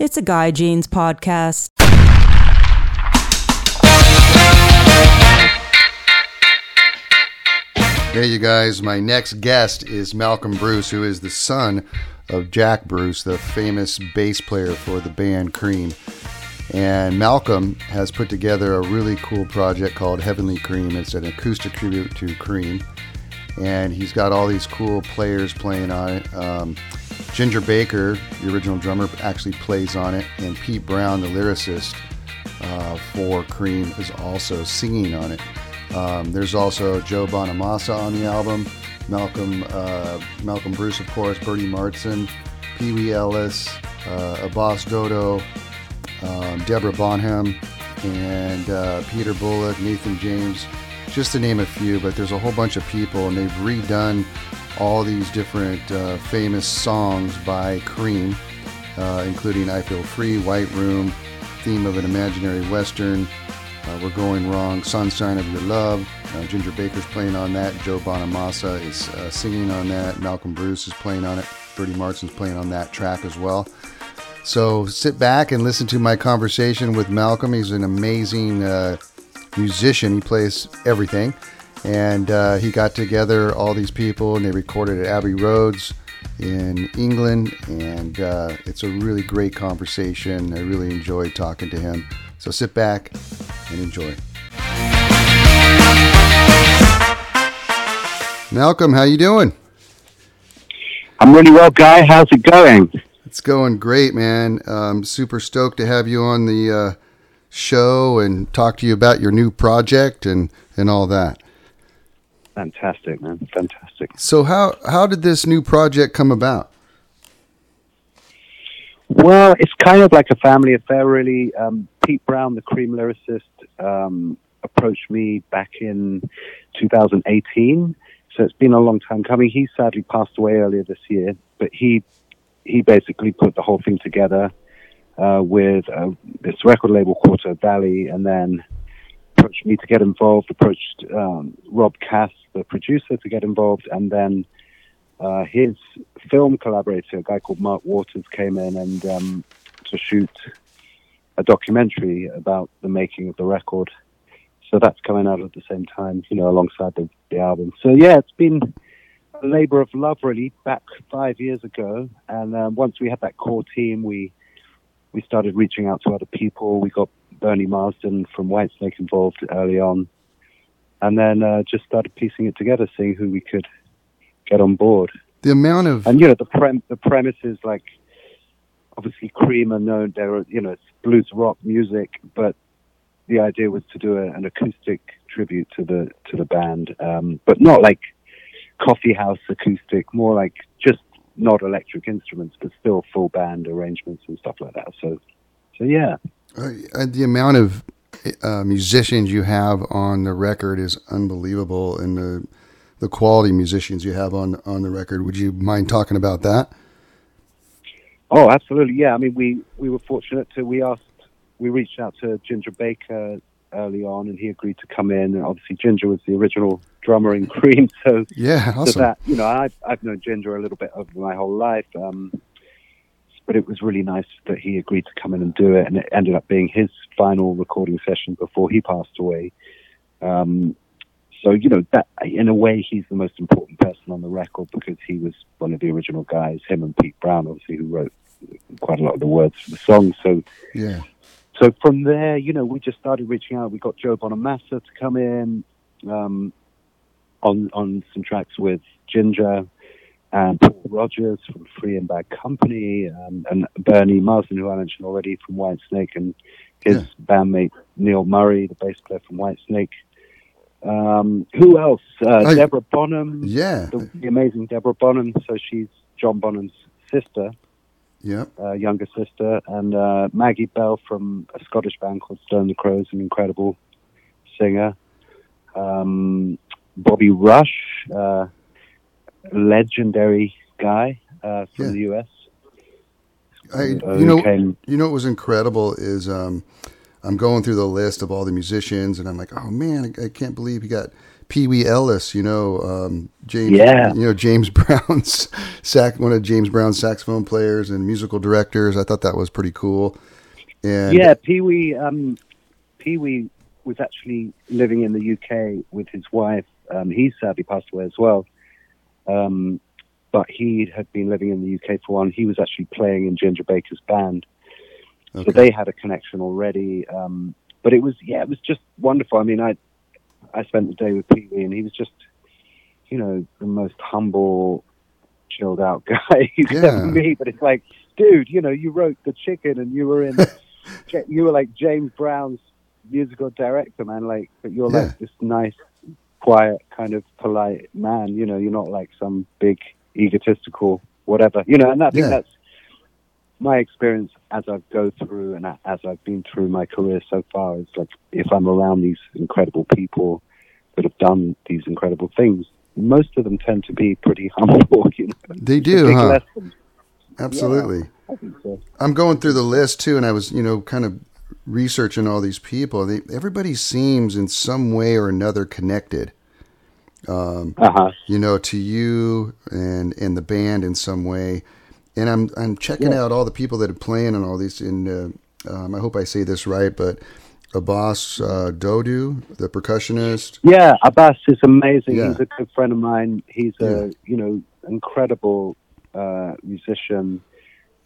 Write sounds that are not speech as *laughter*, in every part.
It's a Guy Jeans podcast. Hey, you guys, my next guest is Malcolm Bruce, who is the son of Jack Bruce, the famous bass player for the band Cream. And Malcolm has put together a really cool project called Heavenly Cream. It's an acoustic tribute to Cream. And he's got all these cool players playing on it. Um, Ginger Baker, the original drummer, actually plays on it. And Pete Brown, the lyricist uh, for Cream, is also singing on it. Um, there's also Joe Bonamassa on the album, Malcolm uh, Malcolm Bruce, of course, Bernie Marsden, Pee Wee Ellis, uh, Abass Dodoo, um, Deborah Bonham, and uh, Peter Bullick, Nathan James, just to name a few. But there's a whole bunch of people, and they've redone all these different uh, famous songs by Cream, uh, including "I Feel Free," "White Room," "Theme of an Imaginary Western." Uh, We're Going Wrong, Sunshine of Your Love. Uh, Ginger Baker's playing on that. Joe Bonamassa is uh, singing on that. Malcolm Bruce is playing on it. Bernie Marsden's playing on that track as well. So sit back and listen to my conversation with Malcolm. He's an amazing uh, musician. He plays everything. And uh, he got together all these people and they recorded at Abbey Roads in England. And uh, it's a really great conversation. I really enjoyed talking to him. So sit back and enjoy. Malcolm, how you doing? I'm really well, Guy. How's it going? It's going great, man. Um, super stoked to have you on the uh, show and talk to you about your new project and, and all that. Fantastic, man. Fantastic. So how how did this new project come about? Well, it's kind of like a family affair, really. Um, Pete Brown, the Cream lyricist, um, approached me back in 2018. So it's been a long time coming. He sadly passed away earlier this year, but he he basically put the whole thing together uh, with uh, this record label, Quarto Valley, and then approached me to get involved. Approached um, Rob Cass, the producer, to get involved, and then uh, his film collaborator, a guy called Mark Waters, came in and um, to shoot a documentary about the making of the record. So that's coming out at the same time, you know, alongside the, the album. So yeah, it's been a labor of love, really, back five years ago. And um, once we had that core team, we we started reaching out to other people. We got Bernie Marsden from Whitesnake involved early on, and then uh, just started piecing it together, seeing who we could get on board. The amount of And you know, the prem the premise is like obviously Cream are known they're you know it's blues rock music, but the idea was to do a, an acoustic tribute to the to the band, um, but not like coffee house acoustic, more like just not electric instruments, but still full band arrangements and stuff like that. So, so yeah. uh, the amount of uh, musicians you have on the record is unbelievable, and the the quality musicians you have on on the record. Would you mind talking about that? Oh, absolutely. Yeah. I mean, we, we were fortunate to, we asked, we reached out to Ginger Baker early on and he agreed to come in. And obviously Ginger was the original drummer in Cream. So, Yeah, so awesome. that, you know, I've, I've known Ginger a little bit over my whole life. Um, but it was really nice that he agreed to come in and do it. And it ended up being his final recording session before he passed away. Um, so, you know, that in a way, he's the most important person on the record because he was one of the original guys, him and Pete Brown, obviously, who wrote quite a lot of the words for the song. So, yeah, so from there, you know, we just started reaching out. We got Joe Bonamassa to come in um, on on some tracks with Ginger and Paul Rodgers from Free and Bad Company, um, and Bernie Marsden, who I mentioned already from Whitesnake, and his Yeah. bandmate Neil Murray, the bass player from Whitesnake. Um, who else? Uh, I- Deborah Bonham, yeah. the, the amazing Deborah Bonham. So she's John Bonham's sister. Yeah. uh, younger sister, and uh, Maggie Bell from a Scottish band called Stone the Crows, an incredible singer. Um, Bobby Rush, uh, legendary guy uh, from Yeah. the US. I, uh, you know, you know what was incredible is um, I'm going through the list of all the musicians, and I'm like, oh man, I, I can't believe you got Pee Wee Ellis. You know, um, James. Yeah. You know James *laughs* Brown's sax, one of James Brown's saxophone players and musical directors. I thought that was pretty cool. And yeah, Pee Wee. Um, Pee Wee was actually living in the UK with his wife. Um, he sadly passed away as well. Um, but he had been living in the UK for one. He was actually playing in Ginger Baker's band, so they had a connection already. Um, but it was yeah, it was just wonderful. I mean, I I spent the day with Pee Wee, and he was just you know the most humble, chilled out *laughs* guy you've Yeah. ever meet. But it's like, dude, you know, you wrote the chicken, and you were in, *laughs* you were like James Brown's musical director, man. Like, but you're Yeah. like this nice, quiet, kind of polite man. You know, you're not like some big egotistical whatever. You know, and I think Yeah. that's my experience as I go through and as I've been through my career so far is like if I'm around these incredible people that have done these incredible things, most of them tend to be pretty *laughs* humble. You know, They do, huh? lesson. Absolutely. I think so. I'm going through the list too, and I was, you know, kind of researching all these people. They, everybody seems in some way or another connected, Uh huh. you know, to you and and the band in some way. And I'm I'm checking Yeah. out all the people that are playing and all these. And uh, um, I hope I say this right, but Abass uh, Dodoo, the percussionist. Yeah, Abass is amazing. Yeah. He's a good friend of mine. He's Yeah. a you know incredible uh, musician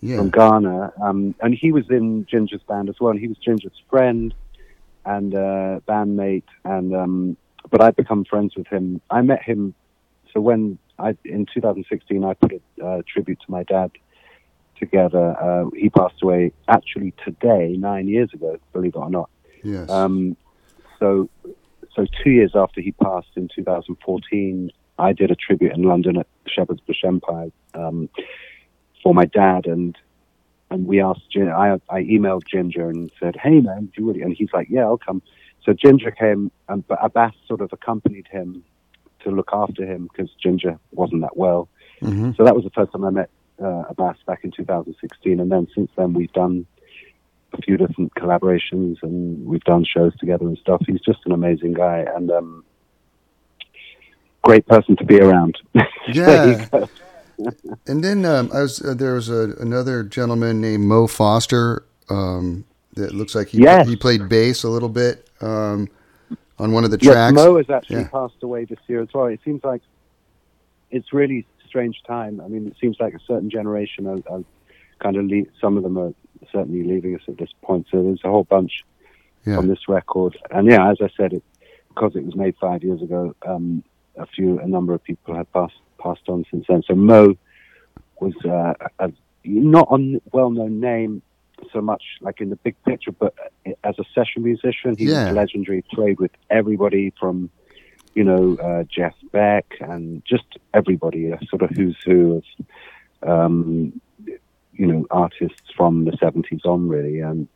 Yeah, from Ghana, um, and he was in Ginger's band as well. And he was Ginger's friend and uh, bandmate, and um, but I've become friends with him. I met him. So when I in 2016, I put a uh, tribute to my dad together. Uh, he passed away actually today, nine years ago. Believe it or not. yes, Um, so, so two years after he passed in 2014, I did a tribute in London at Shepherd's Bush Empire um, for my dad, and and we asked. I I emailed Ginger and said, "Hey man, do you really?" And he's like, "Yeah, I'll come." So Ginger came, and but Abass sort of accompanied him to look after him because Ginger wasn't that well. hmm So that was the first time I met uh, Abass back in 2016, and then since then we've done a few different collaborations and we've done shows together and stuff. He's just an amazing guy and um, great person to be around. *laughs* Yeah. *laughs* And then um, I was uh, there was a, another gentleman named Mo Foster. Um, that looks like he Yes. he played bass a little bit um, on one of the Yes, tracks. Mo has actually Yeah. passed away this year as well. It seems like it's really strange time. I mean, it seems like a certain generation are, are kind of le- some of them are certainly leaving us at this point. So there's a whole bunch Yeah. on this record. And yeah, as I said, it, because it was made five years ago, um, a few, a number of people have passed passed on since then. So Mo was uh, a, not a well-known name so much like in the big picture, but as a session musician, he Yeah. was legendary. Played with everybody from you know uh, Jeff Beck and just everybody, a sort of who's who of um, you know artists from the seventies on, really, and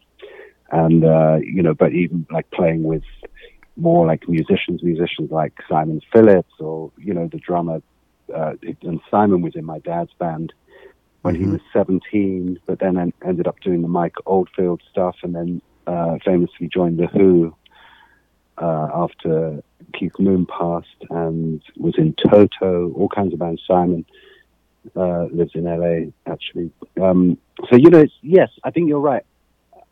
and uh, you know, but even like playing with more like musicians, musicians like Simon Phillips or you know the drummer. Uh, and Simon was in my dad's band when he Mhm. was 17, but then en- ended up doing the Mike Oldfield stuff, and then uh, famously joined the Who uh, after Keith Moon passed, and was in Toto, all kinds of bands. Simon uh, lives in LA, actually. Um, so you know, it's, yes, I think you're right.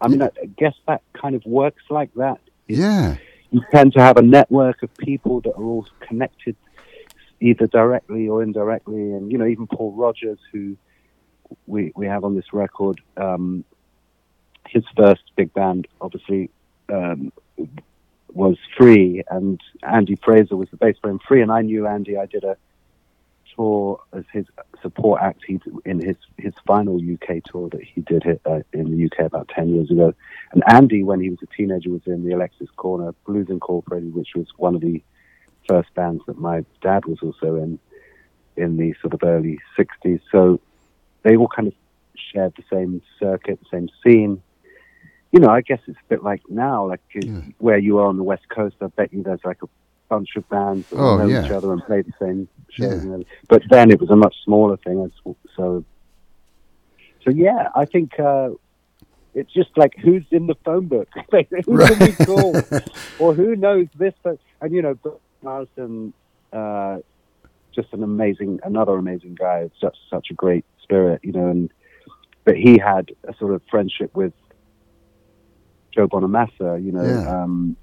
I mean, I I guess that kind of works like that. Yeah. You tend to have a network of people that are all connected, either directly or indirectly. And you know, even Paul Rodgers, who we we have on this record, um, his first big band, obviously, um, was Free, and Andy Fraser was the bass player in Free. And I knew Andy. I did a tour as his support act. He in his his final UK tour that he did uh, in the UK about ten years ago. And Andy, when he was a teenager, was in the Alexis Korner Blues Incorporated, which was one of the first bands that my dad was also in in the sort of early '60s. So they all kind of shared the same circuit, the same scene. You know, I guess it's a bit like now, like uh, Yeah. where you are on the West Coast. I bet you there's like a bunch of bands that Oh, know yeah. each other and play the same shows. Yeah. But then it was a much smaller thing. So, so, yeah, I think uh, it's just like who's in the phone book, *laughs* who can we call, or who knows this. But and you know, Bill Marsden, uh, just an amazing, another amazing guy. Such such a great spirit, you know, and but he had a sort of friendship with Joe Bonamassa, you know, Yeah. um,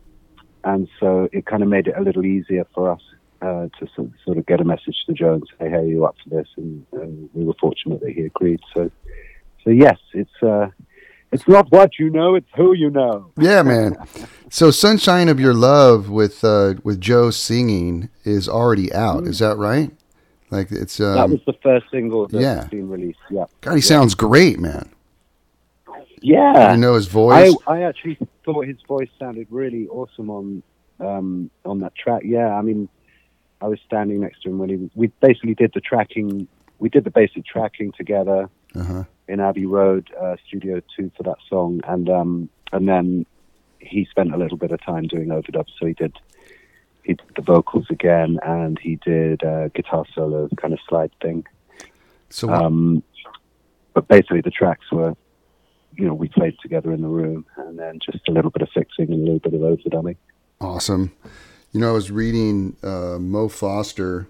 and so it kind of made it a little easier for us uh, to sort of, sort of get a message to Joe and say, "Hey, are you up for this?" And, and we were fortunate that he agreed. So, so yes, it's uh, it's not what you know; it's who you know. Yeah, man. So "Sunshine of Your Love" with uh, with Joe singing is already out. Is that right? Like it's um, that was the first single that's yeah. been released. Yeah, God, he sounds great, man. yeah. You know his I, voice. I actually thought his voice sounded really awesome on um, on that track. Yeah, I mean, I was standing next to him when he was. We basically did the tracking. We did the basic tracking together Uh-huh. In Abbey Road uh, Studio Two for that song, and um, and then he spent a little bit of time doing overdubs. So he did he did the vocals again, and he did uh, guitar solo kind of slide thing. So Um, but basically, the tracks were, you know, we played together in the room, and then just a little bit of fixing and a little bit of overdubbing. awesome. You know, I was reading uh, Mo Foster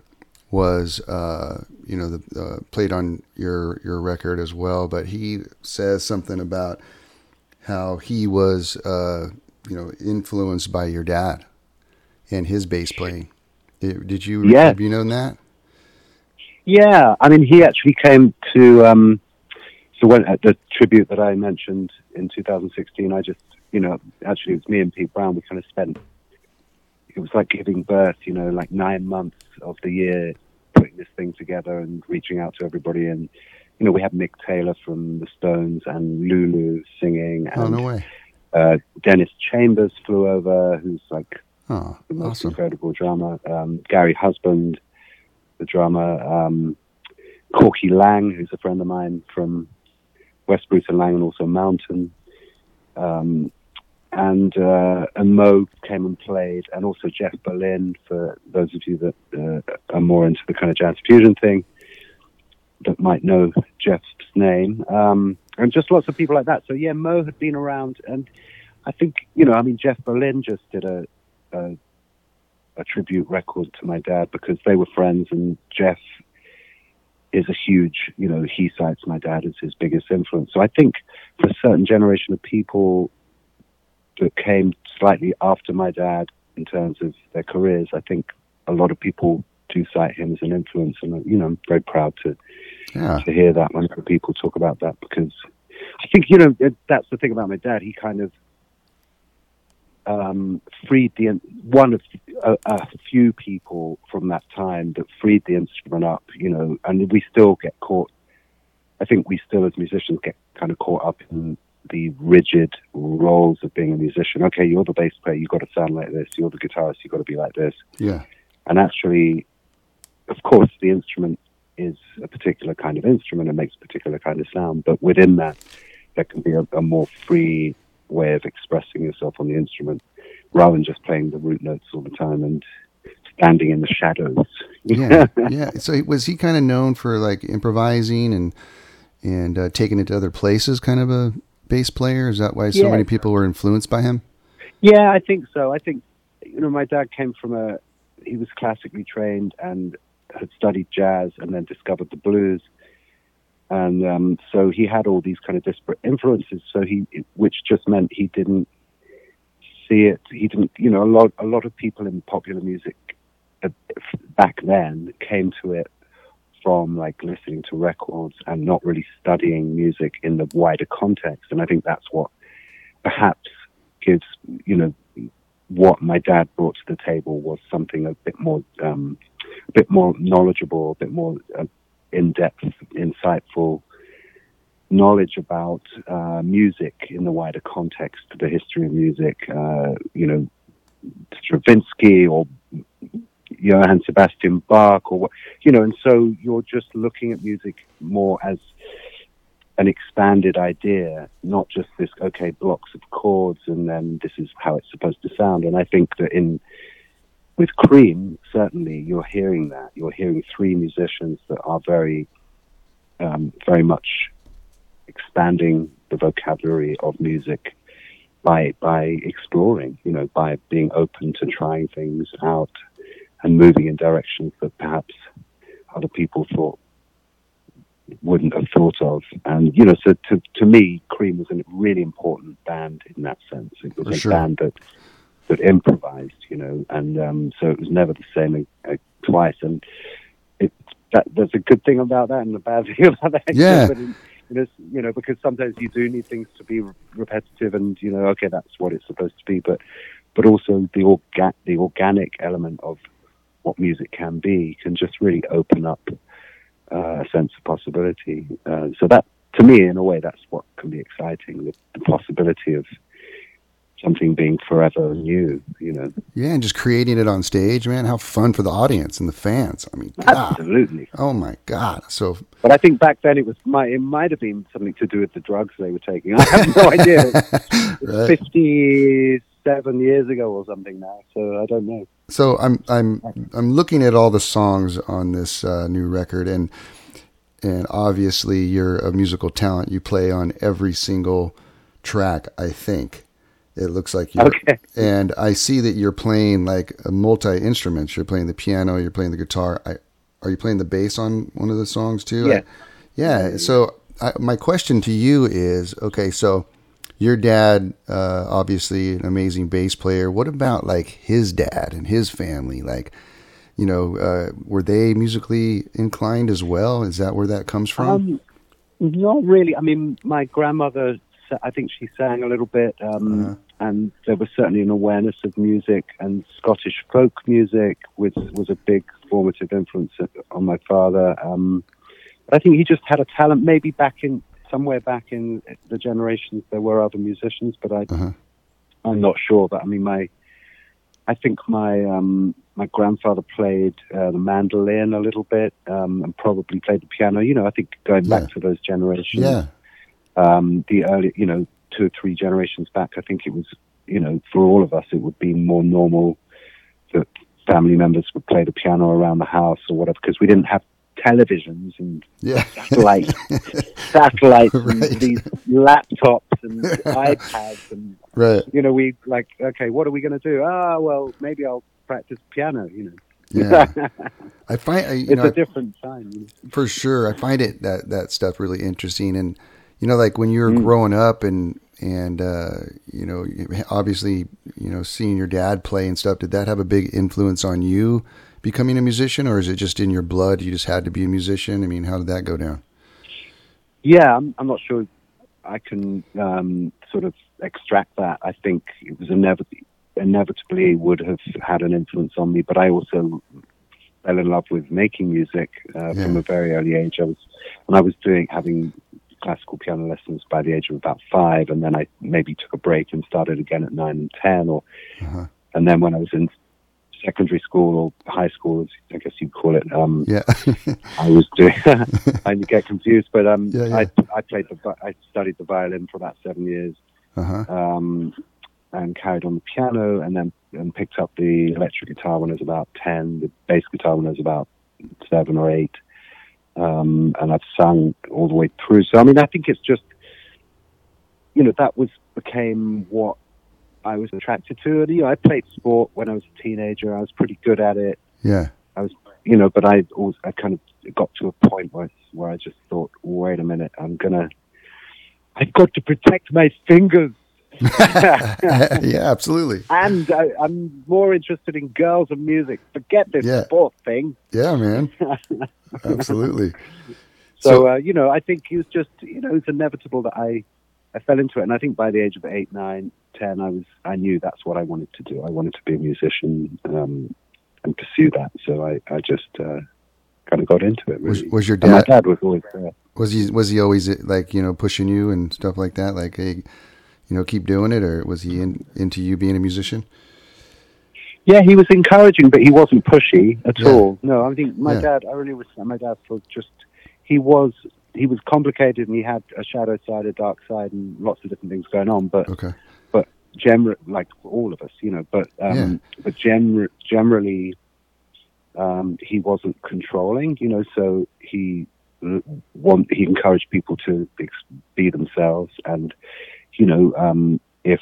was uh, you know the uh, played on your your record as well, but he says something about how he was uh, you know influenced by your dad and his bass playing. Did, did you Yeah. have you known that? Yeah, I mean, he actually came to. Um, so when at the tribute that I mentioned in 2016, I just, you know, actually it was me and Pete Brown. We kind of spent. It was like giving birth, you know, like nine months of the year putting this thing together and reaching out to everybody. And you know, we had Mick Taylor from the Stones and Lulu singing, and Oh no way! uh, Dennis Chambers flew over, who's like Oh, the most awesome. incredible drummer. Um, Gary Husband, the drummer. Um, Corky Laing, who's a friend of mine from West Bruce and Laing and also Mountain. Um, and uh, and Mo came and played, and also Jeff Berlin for those of you that uh, are more into the kind of jazz fusion thing that might know Jeff's name, um, and just lots of people like that. So yeah, Mo had been around, and I think you know, I mean, Jeff Berlin just did a a, a tribute record to my dad because they were friends, and Jeff is a huge, you know, he cites my dad as his biggest influence. So I think for a certain generation of people that came slightly after my dad in terms of their careers, I think a lot of people do cite him as an influence, and you know, I'm very proud to Yeah, to hear that when people talk about that because I think you know that's the thing about my dad. He kind of um, freed the one of a, a few people from that time that freed the instrument up. You know, and we still get caught. I think we still, as musicians, get kind of caught up in the rigid roles of being a musician. Okay, you're the bass player. You've got to sound like this. You're the guitarist. You've got to be like this yeah, and actually, of course, the instrument is a particular kind of instrument and makes a particular kind of sound. But within that, there can be a, a more free way of expressing yourself on the instrument, rather than just playing the root notes all the time and standing in the shadows. yeah, *laughs* yeah. So was he kind of known for like improvising and and uh, taking it to other places? Kind of a bass player. Is that why so Yeah. many people were influenced by him? Yeah, I think so. I think you know my dad came from a he was classically trained and had studied jazz and then discovered the blues, and um, so he had all these kind of disparate influences. So he, which just meant he didn't see it. He didn't, you know, a lot a lot of people in popular music uh, back then came to it from like listening to records and not really studying music in the wider context. And I think that's what perhaps gives you know what my dad brought to the table was something a bit more um, a bit more knowledgeable, a bit more uh, in depth, insightful knowledge about uh, music in the wider context, the history of music. Uh, you know, Stravinsky or Johann Sebastian Bach or what you know, and so you're just looking at music more as an expanded idea, not just this okay blocks of chords and then this is how it's supposed to sound. And I think that in with Cream, certainly you're hearing that. You're hearing three musicians that are very, um, very much expanding the vocabulary of music by by exploring, you know, by being open to trying things out and moving in directions that perhaps other people thought wouldn't have thought of. And you know, so to to me, Cream was a really important band in that sense. It was For a sure. band that that improvised, you know, and um, so it was never the same uh, twice. And it that there's a good thing about that and a bad *laughs* thing about that. Yeah. But in, you know, you know, because sometimes you do need things to be re- repetitive, and you know, okay, that's what it's supposed to be. But but also the orga- the organic element of what music can be can just really open up uh, a sense of possibility. Uh, so that, to me, in a way, that's what can be exciting: the, the possibility of something being forever new. You know, Yeah, and just creating it on stage, man. How fun for the audience and the fans. I mean, God. absolutely. Oh my God. So But I think back then it was might it might have been something to do with the drugs they were taking. I have no idea. *laughs* Right. Fifty-seven years ago or something now, so I don't know. So I'm I'm I'm looking at all the songs on this uh, new record and and obviously you're a musical talent. You play on every single track, I think. It looks like you're Okay. and I see that you're playing like multi instruments. You're playing the piano, you're playing the guitar. I, are you playing the bass on one of the songs too? Yeah. I- yeah. So I, my question to you is, okay, so your dad, uh, obviously an amazing bass player. What about like his dad and his family? Like, you know, uh, were they musically inclined as well? Is that where that comes from? Um, not really. I mean, my grandmother, I think she sang a little bit, um, Uh-huh. and there was certainly an awareness of music, and Scottish folk music which was a big formative influence on my father. Um, but I think he just had a talent. Maybe back in somewhere back in the generations, there were other musicians, but I, Uh-huh. I'm not sure. But I mean, my, I think my um, my grandfather played uh, the mandolin a little bit, um, and probably played the piano. You know, I think going Yeah. back to those generations, yeah. um, the early, you know, two or three generations back, I think it was, you know, for all of us, it would be more normal that family members would play the piano around the house or whatever, because we didn't have televisions and Yeah. satellite, *laughs* satellites and these laptops and *laughs* iPads and, right. you know, we like, okay, what are we going to do? Ah, well, maybe I'll practice piano, you know. Yeah. *laughs* I find, I, you it's know, a different time. You know? for sure. I find it that that stuff really interesting, and you know, like when you were Mm. growing up, and and uh, you know, obviously, you know, seeing your dad play and stuff. Did that have a big influence on you becoming a musician, or is it just in your blood? You just had to be a musician. I mean, how did that go down? Yeah, I'm, I'm not sure I can um, sort of extract that. I think it was inevitably, inevitably would have had an influence on me, but I also fell in love with making music uh, from a very early age. I was when I was doing having classical piano lessons by the age of about five, and then I maybe took a break and started again at nine and ten, or Uh-huh. and then when I was in secondary school or high school, as I guess you'd call it, um, Yeah, *laughs* I was doing. *laughs* I get confused, but um, Yeah, yeah. I I played the I studied the violin for about seven years, uh huh, um, and carried on the piano, and then and picked up the electric guitar when I was about ten, the bass guitar when I was about seven or eight, um, and I've sung all the way through. So I mean, I think it's just, you know, that was became what I was attracted to. it. you know, I played sport when I was a teenager. I was pretty good at it yeah, I was, you know, but I always, I kind of got to a point where, where I just thought, wait a minute, I'm gonna, I've got to protect my fingers. *laughs* yeah, absolutely. And I, I'm more interested in girls and music. Forget this Yeah. sport thing. Yeah, man, *laughs* absolutely. So, So- uh, you know, I think it was just, you know, it's inevitable that I, I fell into it. And I think by the age of eight, nine, ten, I was, I knew that's what I wanted to do. I wanted to be a musician um, and pursue that. So I, I just uh, kind of got into it. Was, Really. was your And my dad dad was always there. was he was he always like you know pushing you and stuff like that? Like, hey, you know, keep doing it, or was he in, into you being a musician? Yeah, he was encouraging, but he wasn't pushy at Yeah. all. No, I think my Yeah. dad. I really respect my dad for just. He was he was complicated and he had a shadow side, a dark side, and lots of different things going on. But Okay. but gener- like all of us, you know. But um, Yeah. but gener- generally, um, he wasn't controlling, you know. So he want he encouraged people to be themselves, and you know, um, if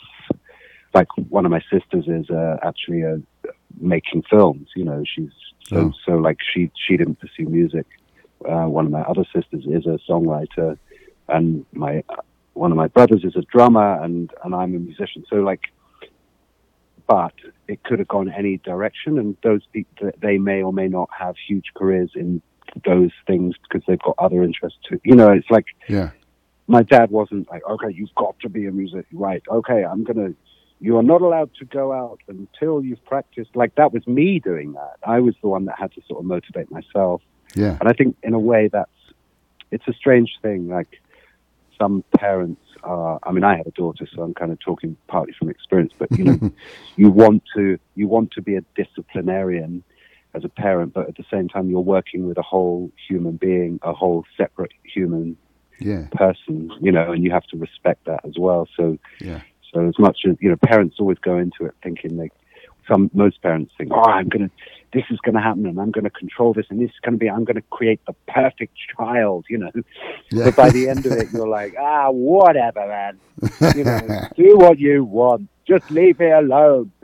like one of my sisters is uh, actually uh, making films, you know, she's so Oh. so like she she didn't pursue music. Uh, one of my other sisters is a songwriter, and my one of my brothers is a drummer, and and I'm a musician. So like, but it could have gone any direction, and those people they may or may not have huge careers in those things because they've got other interests too. You know, it's like Yeah. my dad wasn't like, okay, you've got to be a music, right? Okay, I'm gonna. You are not allowed to go out until you've practiced. Like that was me doing that. I was the one that had to sort of motivate myself. Yeah. And I think in a way that's it's a strange thing. Like some parents are. I mean, I have a daughter, so I'm kind of talking partly from experience. But you know, *laughs* you want to you want to be a disciplinarian as a parent, but at the same time, you're working with a whole human being, a whole separate human Yeah. person, you know, and you have to respect that as well. So, Yeah. so as much as you know, parents always go into it thinking like some most parents think, oh, I'm gonna, this is gonna happen, and I'm gonna control this, and this is gonna be, I'm gonna create the perfect child, you know. Yeah. But by the end of it, you're like, *laughs* ah, whatever, man. You know, *laughs* do what you want. Just leave me alone. *laughs*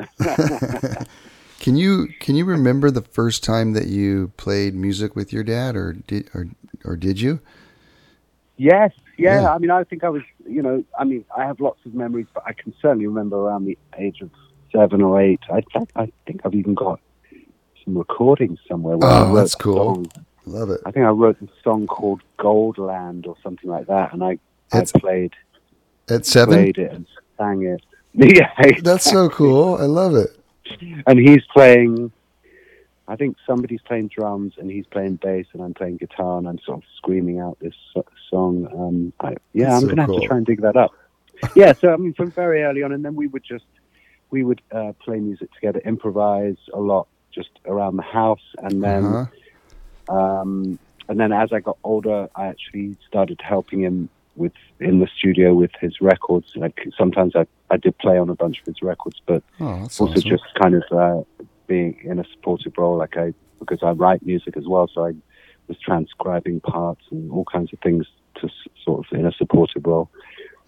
Can you can you remember the first time that you played music with your dad, or did or or did you? Yes, yeah. Yeah. I mean, I think I was, you know, I mean, I have lots of memories, but I can certainly remember around the age of seven or eight. I, I think I've even got some recordings somewhere. Where I Oh, that's cool. song. Love it. I think I wrote a song called Goldland or something like that, and I, I played At seven, played it and sang it. *laughs* Yeah, that's so cool. I love it. and he's playing. I think somebody's playing drums and he's playing bass and I'm playing guitar and I'm sort of screaming out this song. Um, I, yeah, That's I'm so gonna have to try and dig that up. *laughs* yeah, so I mean, from very early on, and then we would just we would uh, play music together, improvise a lot, just around the house, and then Uh-huh. um, and then as I got older, I actually started helping him with in the studio with his records. Like sometimes I, I did play on a bunch of his records, but Oh, also awesome. just kind of uh, being in a supportive role, like I because I write music as well, so I was transcribing parts and all kinds of things to s- sort of in a supportive role.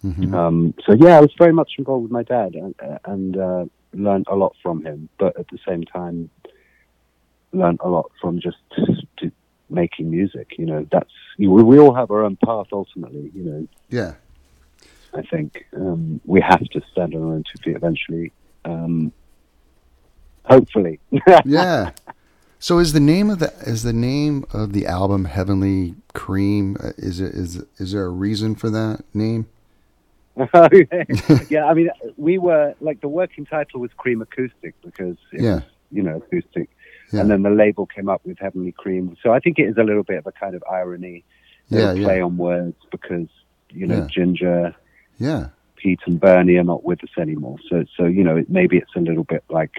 Mhm. Um, so yeah, I was very much involved with my dad and, and uh, learned a lot from him, but at the same time, learned a lot from just making music. You know, that's you, we all have our own path ultimately. You know, Yeah. I think um, we have to stand on our own two feet eventually. Um, hopefully. *laughs* Yeah. So is the name of the is the name of the album Heavenly Cream? Uh, Is it is is there a reason for that name? *laughs* yeah, I mean, we were like the working title was Cream Acoustic because Yeah. was, you know, acoustic, Yeah. and then the label came up with Heavenly Cream. So I think it is a little bit of a kind of irony, Yeah, play yeah. on words because you know. Ginger, Yeah. Pete, and Bernie are not with us anymore. So so you know, it, maybe it's a little bit like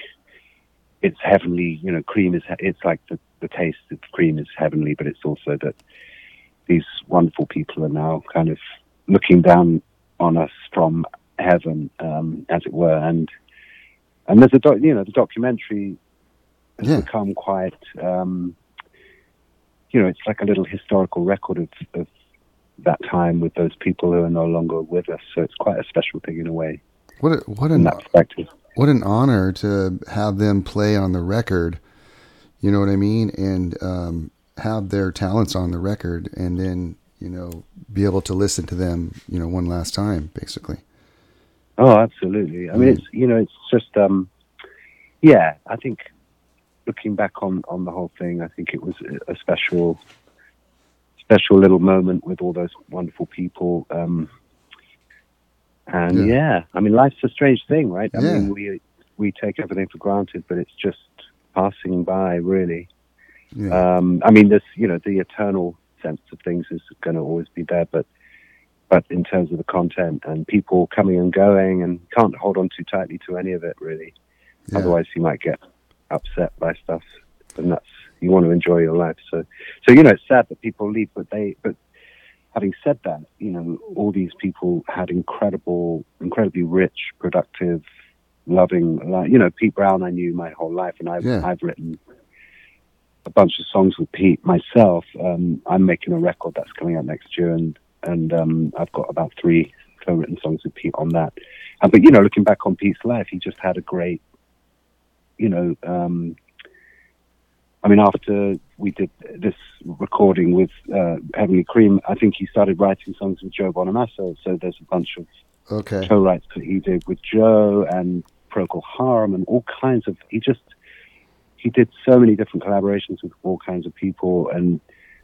it's heavenly. You know, cream is it's like the the taste of cream is heavenly, but it's also that these wonderful people are now kind of looking down on us from heaven, um, as it were. And and there's a doc, you know the documentary has Yeah. become quite um, you know it's like a little historical record of, of that time with those people who are no longer with us. So it's quite a special thing in a way What a, what an what an honor to have them play on the record. You know what I mean? And um, have their talents on the record, and then you know be able to listen to them. You know, one last time, basically. Oh, absolutely. I mean, Mm. it's you know, it's just um, yeah. I think looking back on on the whole thing, I think it was a- special, special little moment with all those wonderful people. Um, and Yeah. yeah. I mean, life's a strange thing, right? I Yeah. mean, we we take everything for granted, but it's just passing by, really. Yeah. Um, I mean, there's you know the eternal sense of things is going to always be there, but but in terms of the content and people coming and going, and can't hold on too tightly to any of it really. Otherwise, you might get upset by stuff, and that's you want to enjoy your life. So, so you know, it's sad that people leave, but they but having said that, you know, all these people had incredible, incredibly rich, productive, loving, li- you know, Pete Brown. I knew my whole life, and I've Yeah. I've written a bunch of songs with Pete myself. Um, I'm making a record that's coming out next year, and and um, I've got about three co-written songs with Pete on that. Uh, but you know, looking back on Pete's life, he just had a great, you know. Um, I mean, after we did this recording with uh, Heavenly Cream, I think he started writing songs with Joe Bonamassa. So there's a bunch of Okay. co-writes that he did with Joe and Procol Harum and all kinds of. He just he did so many different collaborations with all kinds of people and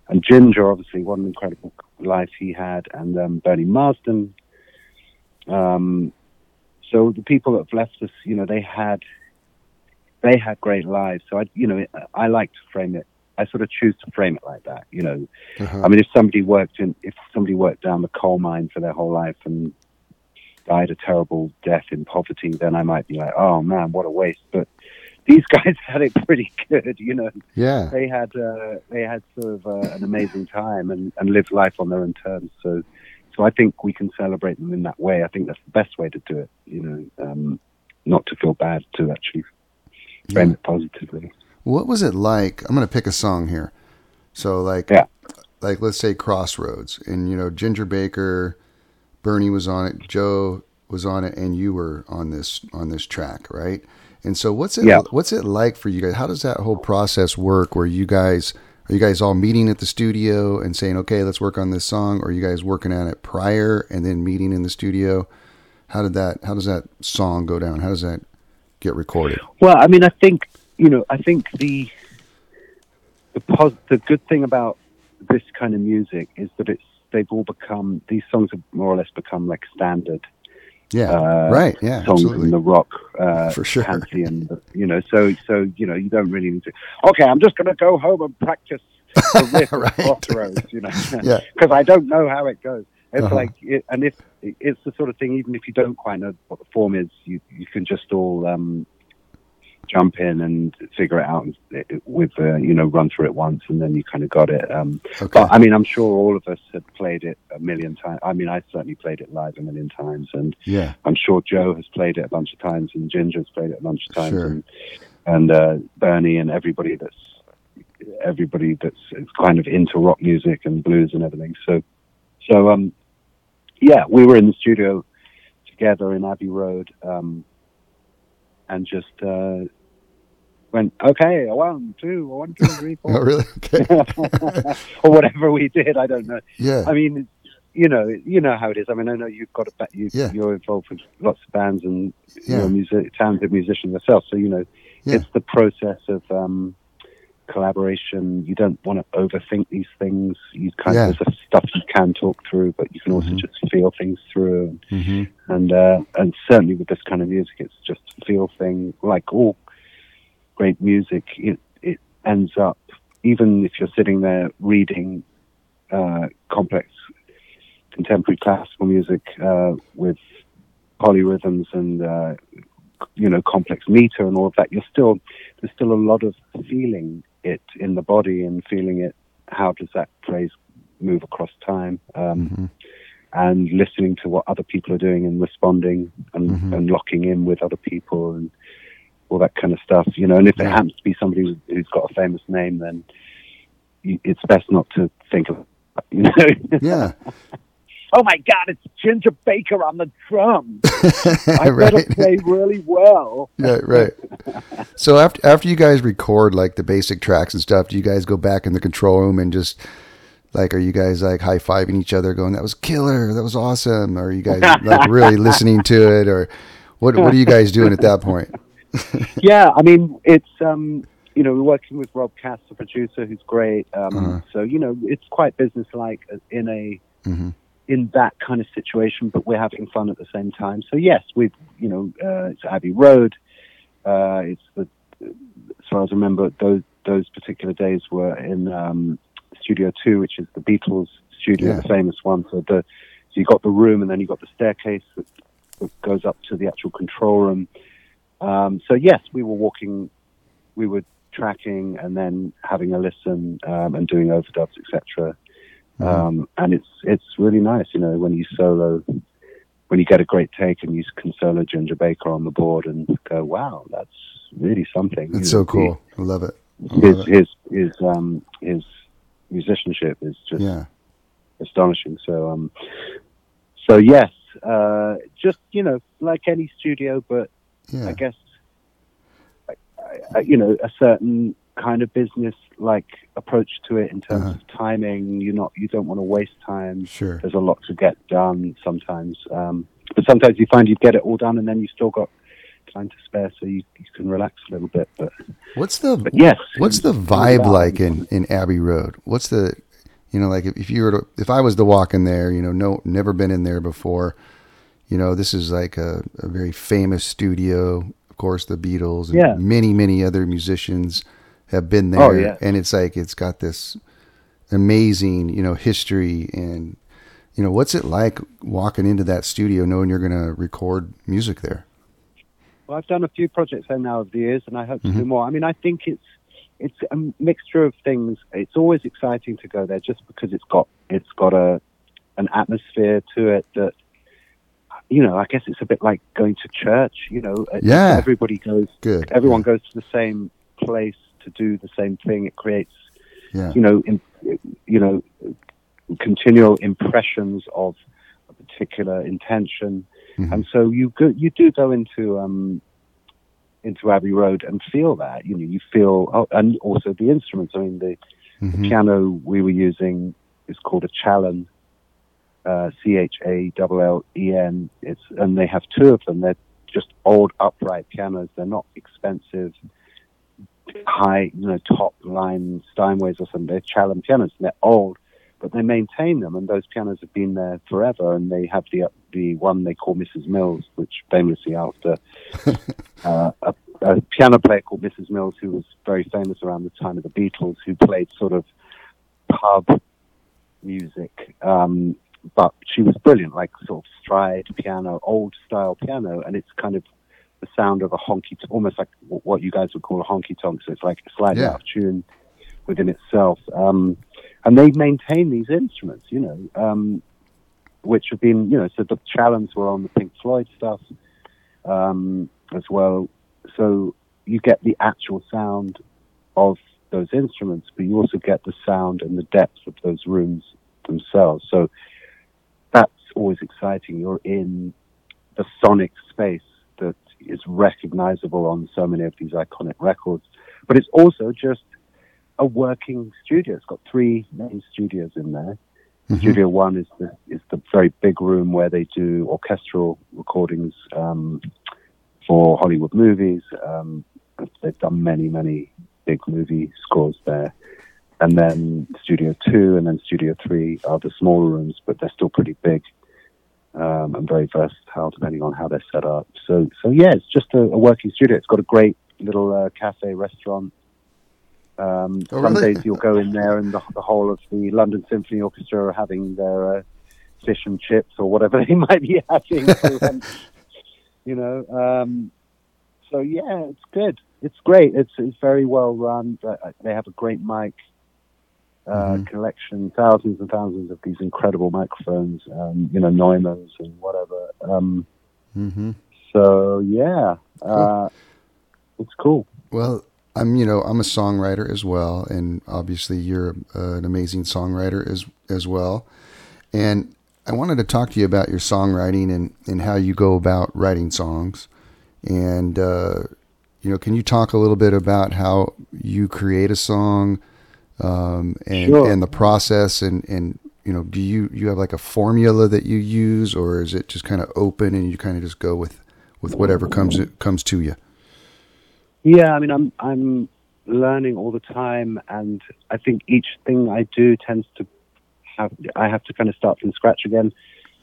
and Ginger obviously what an incredible life he had and um, Bernie Marsden. Um, so the people that have left us, you know, they had they had great lives. So I, you know, I like to frame it. I sort of choose to frame it like that. You know, Uh-huh. I mean, if somebody worked in, if somebody worked down the coal mine for their whole life and died a terrible death in poverty, then I might be like, oh man, what a waste. But these *laughs* guys had it pretty good, you know. yeah. They had uh, they had sort of uh, an amazing time and, and lived life on their own terms. So, so I think we can celebrate them in that way. I think that's the best way to do it. You know, um, not to feel bad, to actually frame it positively. What was it like? I'm going to pick a song here. So like Yeah. like let's say Crossroads and you know Ginger Baker, Bernie was on it, Joe was on it and you were on this on this track, right? And so what's it Yeah. what's it like for you guys? How does that whole process work where you guys are you guys all meeting at the studio and saying, "Okay, let's work on this song," or are you guys working on it prior and then meeting in the studio? How did that how does that song go down? How does that get recorded? Well, I mean, I think you know, I think the the pos- the good thing about this kind of music is that it's they've all become these songs have more or less become like standard Yeah. uh, right. Yeah. songs Absolutely. in the rock uh, For sure. pantheon. You know, so so you know, you don't really need to. Okay, I'm just going to go home and practice the *laughs* riff of Right. Crossroads. You know, *laughs* Yeah. *laughs* because I don't know how it goes. It's Uh-huh. like, it, and if it's the sort of thing, even if you don't quite know what the form is, you you can just all um, jump in and figure it out and, with uh, you know run through it once, and then you kind of got it. Um, Okay. but I mean, I'm sure all of us had played it a million times. I mean, I certainly played it live a million times, and yeah. I'm sure Joe has played it a bunch of times, and Ginger's played it a bunch of times, Sure. and and uh, Bernie and everybody that's everybody that's kind of into rock music and blues and everything. So, so um, yeah, we were in the studio together in Abbey Road, um, and just uh, went okay, one, two, one, two, three, *laughs* Oh, four, really? Okay. *laughs* or whatever we did. I don't know. Yeah. I mean, you know, you know how it is. I mean, I know you've got a ba- you, Yeah. you're involved with lots of bands and Yeah. you're a music, talented musician yourself. So you know, Yeah. it's the process of um, collaboration. You don't want to overthink these things. You kind Yeah. of there's stuff you can talk through, but you can also Mhm. just feel things through. hmm And uh, and certainly with this kind of music, it's just feel thing. Like all great music, it it ends up even if you're sitting there reading uh, complex contemporary classical music uh, with polyrhythms and uh, you know complex meter and all of that, you're still there's still a lot of feeling it in the body and feeling it. How does that phrase move across time? Um, Mhm. and listening to what other people are doing and responding and, Mhm. and locking in with other people and all that kind of stuff, you know. And if it happens to be somebody who's- who's got a famous name, then it's best not to think of, *laughs* you know. Yeah. Oh my God, it's Ginger Baker on the drums. *laughs* I right. play really well. *laughs* Yeah, right. So after after you guys record like the basic tracks and stuff, do you guys go back in the control room and just like are you guys like high fiving each other, going that was killer, that was awesome, or are you guys like *laughs* really listening to it, or what what are you guys doing at that point? yeah, I mean, it's um, you know, we're working with Rob Cass, the producer, who's great. Um, Uh-huh. So you know, it's quite businesslike in a hmm in that kind of situation, but we're having fun at the same time. So yes, we've you know, uh, it's Abbey Road. Uh, it's the as far as I remember, those those particular days were in um, Studio Two, which is the Beatles studio, Yeah. the famous one. So the so you got the room, and then you got the staircase that, that goes up to the actual control room. Um, so yes, we were walking, we were tracking, and then having a listen um, and doing overdubs, etc. Um, and it's it's really nice, you know, when you solo, when you get a great take and you can solo Ginger Baker on the board and go, wow, that's really something. That's You so cool. I love it. I His it. his his um his musicianship is just Yeah. astonishing. So um, so yes, uh, just you know, like any studio, but Yeah. I guess, I, I, you know, a certain kind of business like approach to it in terms Uh-huh. of timing. You're not, you don't want to waste time. Sure. There's a lot to get done sometimes, um, but sometimes you find you get it all done and then you still got time to spare, so you, you can relax a little bit. But, What's the but yes, What's the vibe like in, in Abbey Road? What's the, you know, like if, if you were to, if I was to walk in there, you know, no, never been in there before, you know, this is like a, a very famous studio. Of course, the Beatles and Yeah. many, many other musicians have been there. Oh, yeah. And it's like, it's got this amazing, you know, history and, you know, what's it like walking into that studio knowing you're going to record music there? Well, I've done a few projects there now over the years, and I hope to Mm-hmm. do more. I mean, I think it's it's a mixture of things. It's always exciting to go there, just because it's got it's got a an atmosphere to it that you know. I guess it's a bit like going to church. You know, Yeah. everybody goes. Good. Everyone goes to the same place to do the same thing. It creates Yeah. you know, in, you know, continual impressions of a particular intention, Mhm. and so you go, you do go into um, into Abbey Road and feel that. You know, you feel, oh, and also the instruments. I mean, the, the Mhm. piano we were using is called a Challen, uh, C H A L L E N. It's and they have two of them. They're just old upright pianos. They're not expensive high, you know, top line Steinways or something. They're Challen pianos. And they're old, but they maintain them, and those pianos have been there forever. And they have the the one they call Mrs. Mills, which famously after *laughs* uh, a, a piano player called Mrs. Mills, who was very famous around the time of the Beatles, who played sort of pub music. Um, but she was brilliant, like sort of stride piano, old style piano, and it's kind of the sound of a honky, almost like what you guys would call a honky tonk. So it's like slightly Yeah. out of tune within itself. Um, and they maintain these instruments, you know, um, which have been, you know, so the Challens were on the Pink Floyd stuff um, as well. So you get the actual sound of those instruments, but you also get the sound and the depth of those rooms themselves. So that's always exciting. You're in the sonic space is recognizable on so many of these iconic records. But it's also just a working studio. It's got three main studios in there. Mhm. Studio one is the is the very big room where they do orchestral recordings um, for Hollywood movies. Um, they've done many many big movie scores there. And then Studio two and then Studio three are the smaller rooms, but they're still pretty big um, and very versatile depending on how they're set up. So so yeah, it's just a, a working studio. It's got a great little uh, cafe restaurant. Um, Oh, some really? days you'll go in there, and the, the whole of the London Symphony Orchestra are having their uh, fish and chips or whatever *laughs* they might be having. *laughs* you know, um, so yeah, it's good. It's great. It's it's very well run. They have a great mic uh, Mhm. collection, thousands and thousands of these incredible microphones. Um, you know, Neumanns and whatever. Um, Mhm. so yeah, uh, it's cool. Well, I'm you know I'm a songwriter as well, and obviously you're uh, an amazing songwriter as as well. And I wanted to talk to you about your songwriting and and how you go about writing songs. And uh, you know, can you talk a little bit about how you create a song um, and Sure. and the process and and you know, do you you have like a formula that you use, or is it just kind of open and you kind of just go with with whatever comes comes to you? Yeah, I mean, I'm I'm learning all the time, and I think each thing I do tends to have I have to kind of start from scratch again.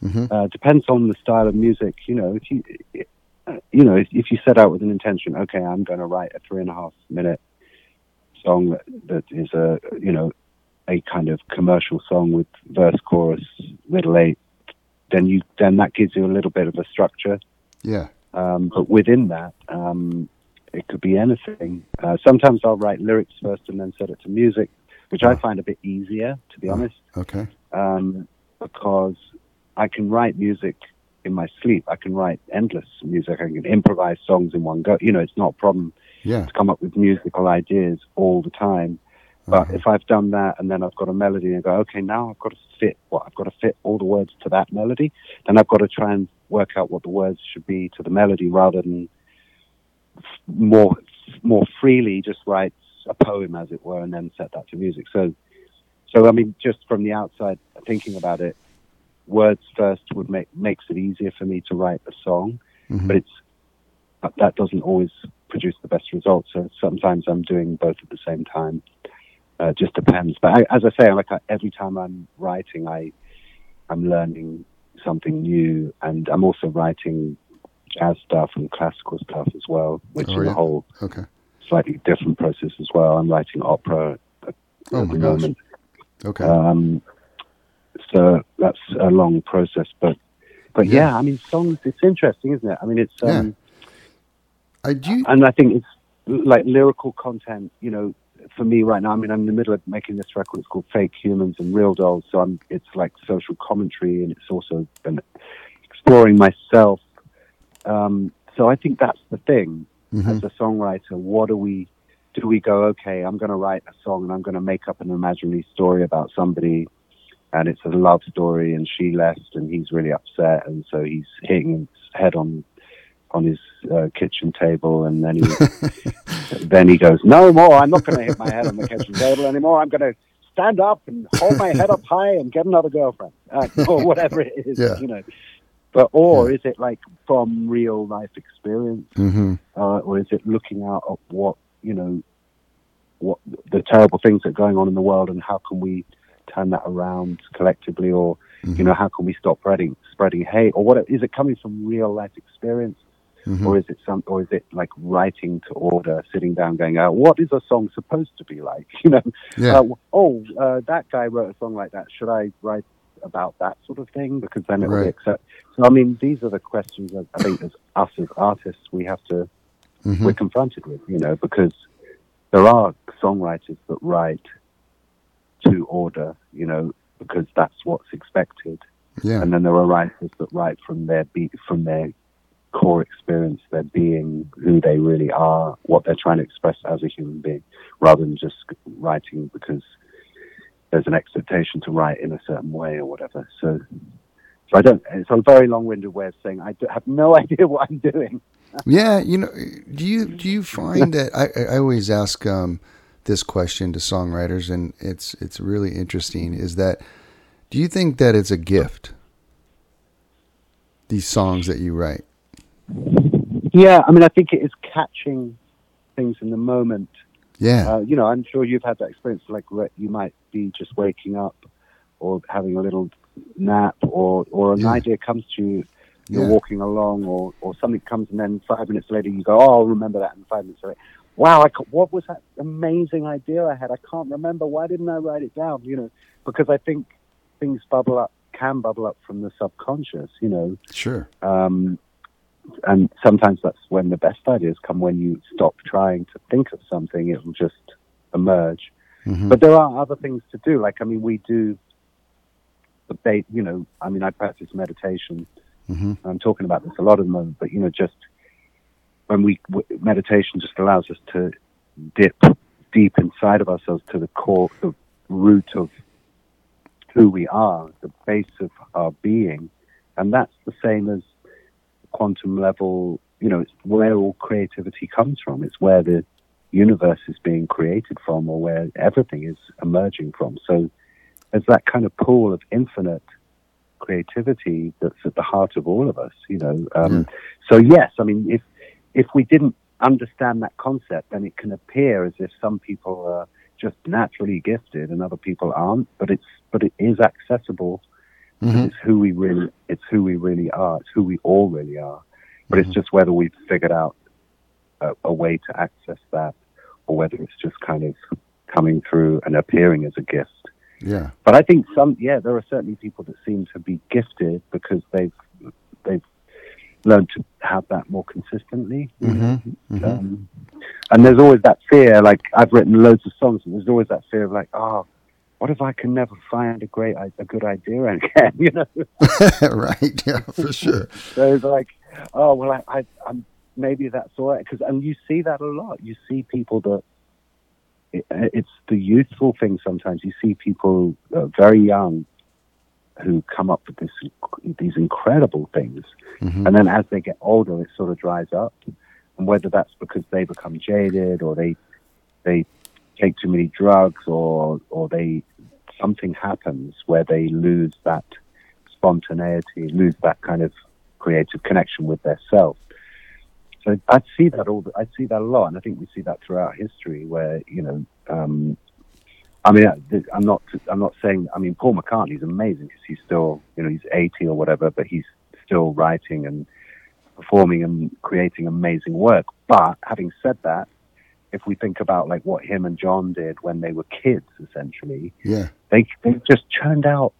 Mhm. Uh, depends on the style of music. You know, if you you know if, if you set out with an intention, okay, I'm going to write a three and a half minute song that, that is a you know a kind of commercial song with verse, chorus, middle eight, then you then that gives you a little bit of a structure. Yeah. Um, but within that, um, it could be anything. Uh, sometimes I'll write lyrics first and then set it to music, which I Oh. find a bit easier, to be Oh. honest. Okay. um, because I can write music in my sleep. I can write endless music. I can improvise songs in one go. You know, it's not a problem Yeah. to come up with musical ideas all the time. But Uh-huh. if I've done that and then I've got a melody and go, okay, now I've got to fit what I've got to fit all the words to that melody, then I've got to try and work out what the words should be to the melody rather than more more freely just write a poem as it were and then set that to music. So so I mean just from the outside thinking about it, words first would make makes it easier for me to write a song, Mhm. but it's but that doesn't always produce the best results. So sometimes I'm doing both at the same time. Uh, it just depends. But I, as I say, like every time I'm writing, I I'm learning something new, and I'm also writing jazz stuff and classical stuff as well, which Oh, is yeah? a whole Okay. slightly different process as well. I'm writing opera at, Oh at the gosh. moment. Okay. Um, so that's a long process, but but Yeah. yeah. I mean, songs. It's interesting, isn't it? I mean, it's um, I do. And I think it's like lyrical content. You know, for me right now, I mean, I'm in the middle of making this record. It's called Fake Humans and Real Dolls. So I'm. It's like social commentary, and it's also been exploring myself. Um, so I think that's the thing Mhm. as a songwriter. What do we? Do we go? Okay, I'm going to write a song, and I'm going to make up an imaginary story about somebody and it's a love story and she left and he's really upset and so he's hitting his head on on his uh, kitchen table and then he *laughs* then he goes no more i'm not going to hit my head on the kitchen table anymore i'm going to stand up and hold my head up high and get another girlfriend uh, or whatever it is Yeah. you know but or is it like from real life experience Mhm. uh, or is it looking out at what you know what the terrible things that are going on in the world and how can we turn that around collectively or Mhm. you know how can we stop spreading spreading hate or what is it coming from real life experience Mhm. or is it some or is it like writing to order sitting down going out what is a song supposed to be like *laughs* you know Yeah. uh, oh uh, that guy wrote a song like that should i write about that sort of thing because then it will Right. be accepted so i mean these are the questions that i think as us as artists we have to Mhm. we're confronted with, you know, because there are songwriters that write to order, you know, because that's what's expected, Yeah. and then there are writers that write from their beat, from their core experience, their being, who they really are, what they're trying to express as a human being, rather than just writing because there's an expectation to write in a certain way or whatever. So, so I don't. It's a very long-winded way of saying I have no *laughs* idea what I'm doing. Yeah, you know, do you do you *laughs* find that I, I always ask um, this question to songwriters, and it's it's really interesting. Is that do you think that it's a gift? These songs that you write, Yeah, I mean, I think it is catching things in the moment. yeah, Uh, you know, I'm sure you've had that experience. Like you might be just waking up, or having a little nap, or or an Yeah. idea comes to you. You're Yeah. walking along, or or something comes, and then five minutes later you go, "Oh, I'll remember that." And five minutes later, wow, I what was that amazing idea I had? I can't remember. Why didn't I write it down? You know, because I think things bubble up, can bubble up from the subconscious. You know, sure, um, and sometimes that's when the best ideas come when you stop trying to think of something, it will just emerge. Mhm. But there are other things to do. Like, I mean, we do debate, you know, I mean, I practice meditation. Mhm. I'm talking about this a lot at the moment, but, you know, just when we, w- meditation just allows us to dip deep inside of ourselves to the core, the root of who we are, the base of our being. And that's the same as quantum level, you know, it's where all creativity comes from. It's where the universe is being created from or where everything is emerging from. So there's that kind of pool of infinite creativity that's at the heart of all of us, you know. Um, So yes, I mean, if if we didn't understand that concept, then it can appear as if some people are just naturally gifted and other people aren't. But it's but it is accessible. Mhm. It's who we really it's who we really are. It's who we all really are. But it's just whether we've figured out a, a way to access that, or whether it's just kind of coming through and appearing as a gift. yeah, But I think some, yeah, there are certainly people that seem to be gifted because they've they've learned to have that more consistently. Mhm. Mhm. Um, and there's always that fear. Like I've written loads of songs, and there's always that fear of like, oh, what if I can never find a great, a good idea again? *laughs* You know, *laughs* right? Yeah, for sure. so it's like, oh well, I, I I'm maybe that's all right because and you see that a lot. You see people that it, it's the youthful thing. Sometimes you see people uh, very young who come up with this these incredible things, Mhm. and then as they get older, it sort of dries up. And whether that's because they become jaded or they they take too many drugs or or they something happens where they lose that spontaneity, lose that kind of creative connection with their self. So I see that all. I see that a lot, and I think we see that throughout history, where you know, um, I mean, I'm not, I'm not saying. I mean, Paul McCartney's amazing because he's still, you know, he's 80 or whatever, but he's still writing and performing and creating amazing work. But having said that, if we think about like what him and John did when they were kids, essentially, Yeah, they they just churned out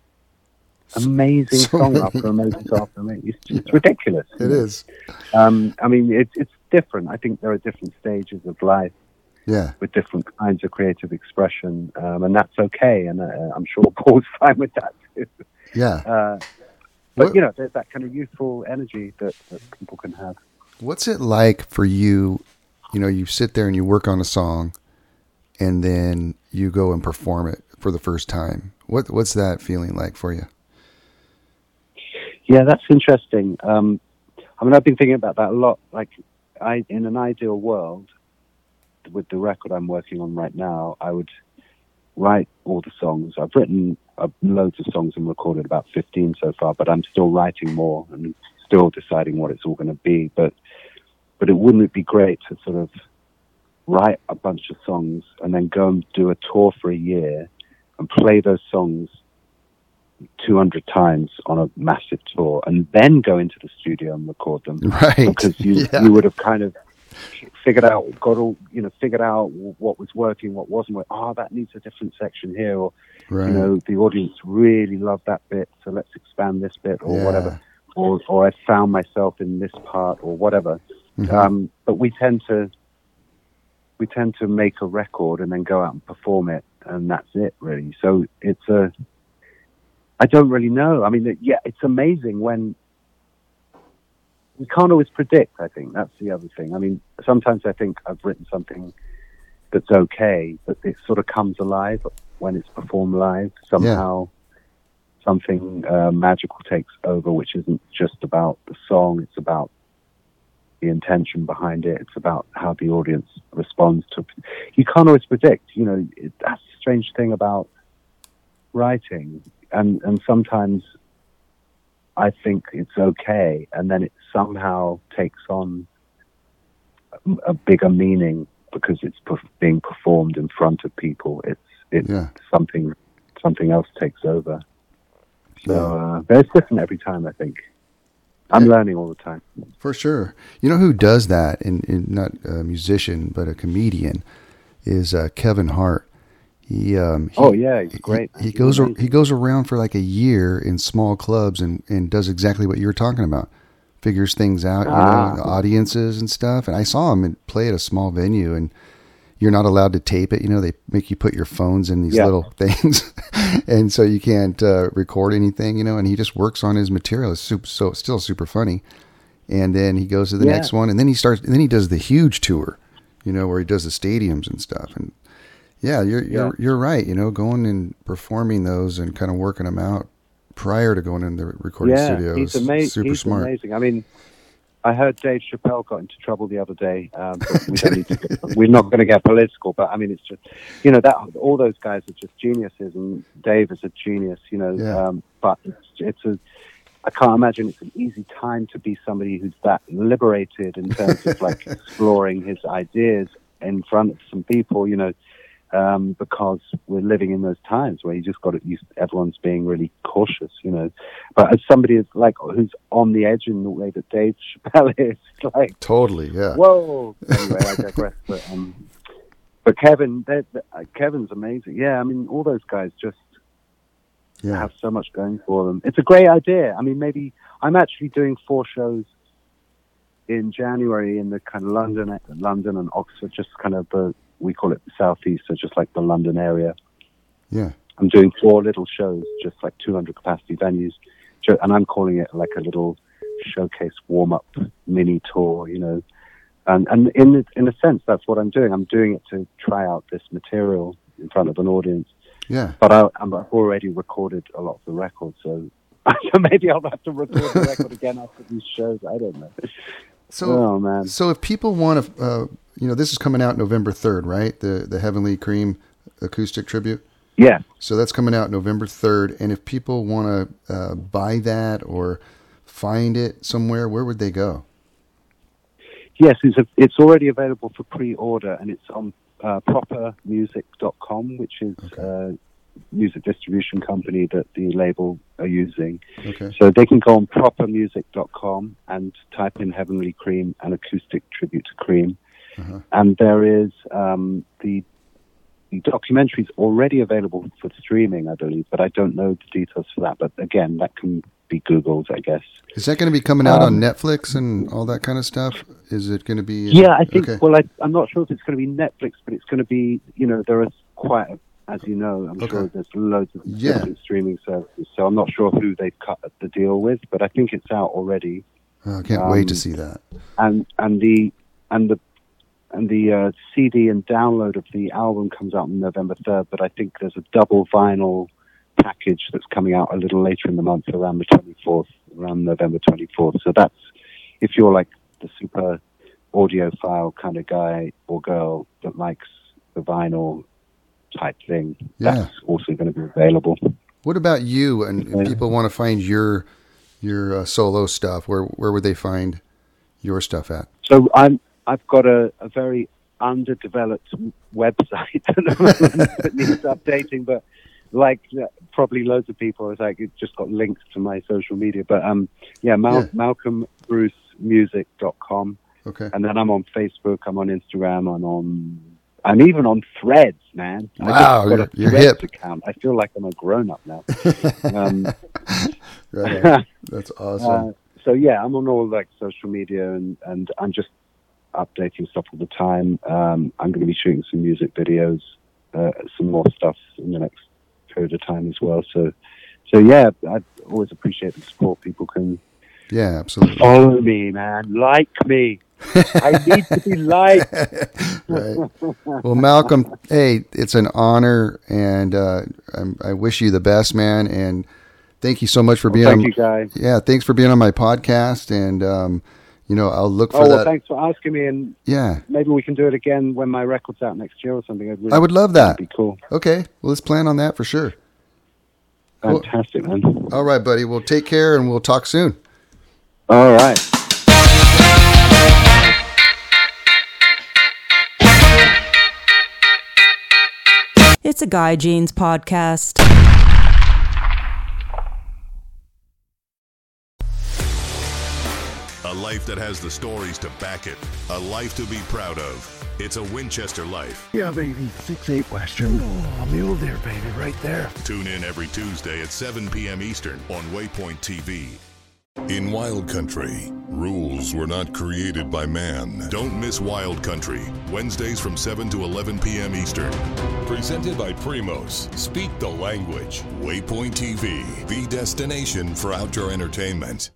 amazing So song after amazing song after amazing. It's, it's ridiculous. it is. Um, I mean, it's it's different. I think there are different stages of life Yeah, with different kinds of creative expression, um, and that's okay. And uh, I'm sure *laughs* Paul's fine with that too. yeah. Uh, but What- you know, there's that kind of youthful energy that, that people can have. What's it like for you? You know, you sit there and you work on a song, and then you go and perform it for the first time. What What's that feeling like for you? Yeah, that's interesting. Um, I mean, I've been thinking about that a lot. Like, I in an ideal world, with the record I'm working on right now, I would write all the songs. I've written uh, loads of songs and recorded about 15 so far, but I'm still writing more and still deciding what it's all going to be. But but it wouldn't it be great to sort of write a bunch of songs and then go and do a tour for a year and play those songs 200 times on a massive tour and then go into the studio and record them *laughs* Right. because you *laughs* yeah. you would have kind of figured out got all you know figured out what was working what wasn't working oh that needs a different section here or right. you know the audience really loved that bit so let's expand this bit or Yeah. whatever or or I found myself in this part or whatever Mhm. um, but we tend to we tend to make a record and then go out and perform it and that's it really. So it's a I don't really know. I mean yeah it's amazing when we can't always predict I think. That's the other thing. I mean sometimes I think I've written something that's okay but it sort of comes alive when it's performed live somehow. Something uh, magical takes over which isn't just about the song. It's about the intention behind it. It's about how the audience responds to. You can't always predict. You know, it, that's the strange thing about writing, and and sometimes I think it's okay, and then it somehow takes on a, a bigger meaning because it's perf- being performed in front of people. It's it's Yeah. something something else takes over. So uh, but it's different every time. I think I'm learning all the time. For sure. You know who does that, and, not a musician, but a comedian, is uh, Kevin Hart. He, um, he Oh yeah, he's great. He, he goes amazing. he goes around for like a year in small clubs and, and does exactly what you were talking about. Figures things out, you Ah. know, audiences and stuff. And I saw him play at a small venue, and you're not allowed to tape it. You know, they make you put your phones in these Yeah. little *laughs* things, and so you can't uh, record anything. You know, and he just works on his material. It's super, so it's still super funny. And then he goes to the Yeah. next one, and then he starts. And then he does the huge tour, you know, where he does the stadiums and stuff. And yeah, you're you're Yeah. you're right. You know, going and performing those and kind of working them out prior to going in the recording yeah, studio he's amazing. super he's smart. amazing. I mean, I heard Dave Chappelle got into trouble the other day. Um, *laughs* we don't need to, we're not going to get political, but I mean, it's just you know that all those guys are just geniuses, and Dave is a genius. You know, Yeah. um, but it's, it's a I can't imagine it's an easy time to be somebody who's that liberated in terms of like *laughs* exploring his ideas in front of some people, you know, um, because we're living in those times where you just got to use everyone's being really cautious, you know. But as somebody is like who's on the edge in the way that Dave Chappelle *laughs* is, like Totally, yeah. whoa. Anyway, I digress. But um, but Kevin, they're- they're- uh, Kevin's amazing. Yeah, I mean, all those guys just yeah. have so much going for them. It's a great idea. I mean, maybe I'm actually doing four shows in January in the kind of London, London and Oxford, just kind of the we call it the southeast, so just like the London area. Yeah. I'm doing four little shows, just like 200 capacity venues, and I'm calling it like a little showcase warm up mini tour, you know. And and in in a sense, that's what I'm doing. I'm doing it to try out this material in front of an audience. Yeah. But I, I've already recorded a lot of the records, so *laughs* so maybe I'll have to record the record *laughs* again after these shows. I don't know. So, oh man, so if people want to, uh, you know, this is coming out November third, right? The the Heavenly Cream acoustic tribute. yeah. So that's coming out November third. And if people want to uh, buy that or find it somewhere, where would they go? Yes, it's, a, it's already available for pre-order, and it's on uh, propermusic.com, which is a music distribution company that the label are using. Okay. So they can go on propermusic.com and type in Heavenly Cream and acoustic tribute to Cream. Uh-huh. And there is um, the the documentary is already available for streaming, I believe, but I don't know the details for that. But again, that can be Googled, I guess. Is that going to be coming out on Um, Netflix and all that kind of stuff? Is it going to be? Yeah, I think. Okay. Well, I, I'm not sure if it's going to be Netflix, but it's going to be. You know, there are quite, a, as you know, I'm sure there's loads of Yeah. different streaming services. So I'm not sure who they've cut the deal with, but I think it's out already. Oh, I can't wait to um, see that. And and the and the and the uh, CD and download of the album comes out on November 3rd. But I think there's a double vinyl package that's coming out a little later in the month, around the 24th, around November 24th. So that's if you're like the super audiophile kind of guy or girl that likes the vinyl type thing, Yeah. that's also going to be available. What about you? And if Yeah. people want to find your your uh, solo stuff, where where would they find your stuff at? So I'm I've got a, a very underdeveloped website *laughs* that needs updating, but like uh, probably loads of people, it's like it just got links to my social media. But um, yeah, Mal- Yeah. MalcolmBruceMusic.com, Okay. and then I'm on Facebook, I'm on Instagram, I'm on. I'm even on Threads, man. I Wow, you're- you're hip. account. I feel like I'm a grown up now. *laughs* um, Right. *laughs* That's awesome. uh, so yeah, I'm on all like social media and, and I'm just updating stuff all the time. Um, I'm going to be shooting some music videos, uh, some more stuff in the next period of time as well. So, so yeah, I always appreciate the support. People can yeah, absolutely. follow me, man, like me. I *laughs* need to be liked. right. Well, Malcolm, hey, it's an honor, and uh, I'm, I wish you the best, man. And thank you so much for being Thank on. you, guys. Yeah, thanks for being on my podcast, and um, you know, I'll look oh, for Oh, well, thanks for asking me, and Yeah. maybe we can do it again when my record's out next year or something. I'd really- I would love that. That'd be cool. Okay. Well, let's plan on that for sure. Cool. Fantastic, man. All right, buddy. Well, take care, and we'll talk soon. All right. It's a Guy Jeans podcast. A life that has the stories to back it. A life to be proud of. It's a Winchester life. Yeah, baby. Six eight Western. Oh, mule deer, baby, right there. Tune in every Tuesday at 7 p.m. Eastern on Waypoint TV. In Wild Country, rules were not created by man. Don't miss Wild Country, Wednesdays from 7 to 11 p.m. Eastern. Presented by Primos. Speak the language. Waypoint TV, the destination for outdoor entertainment.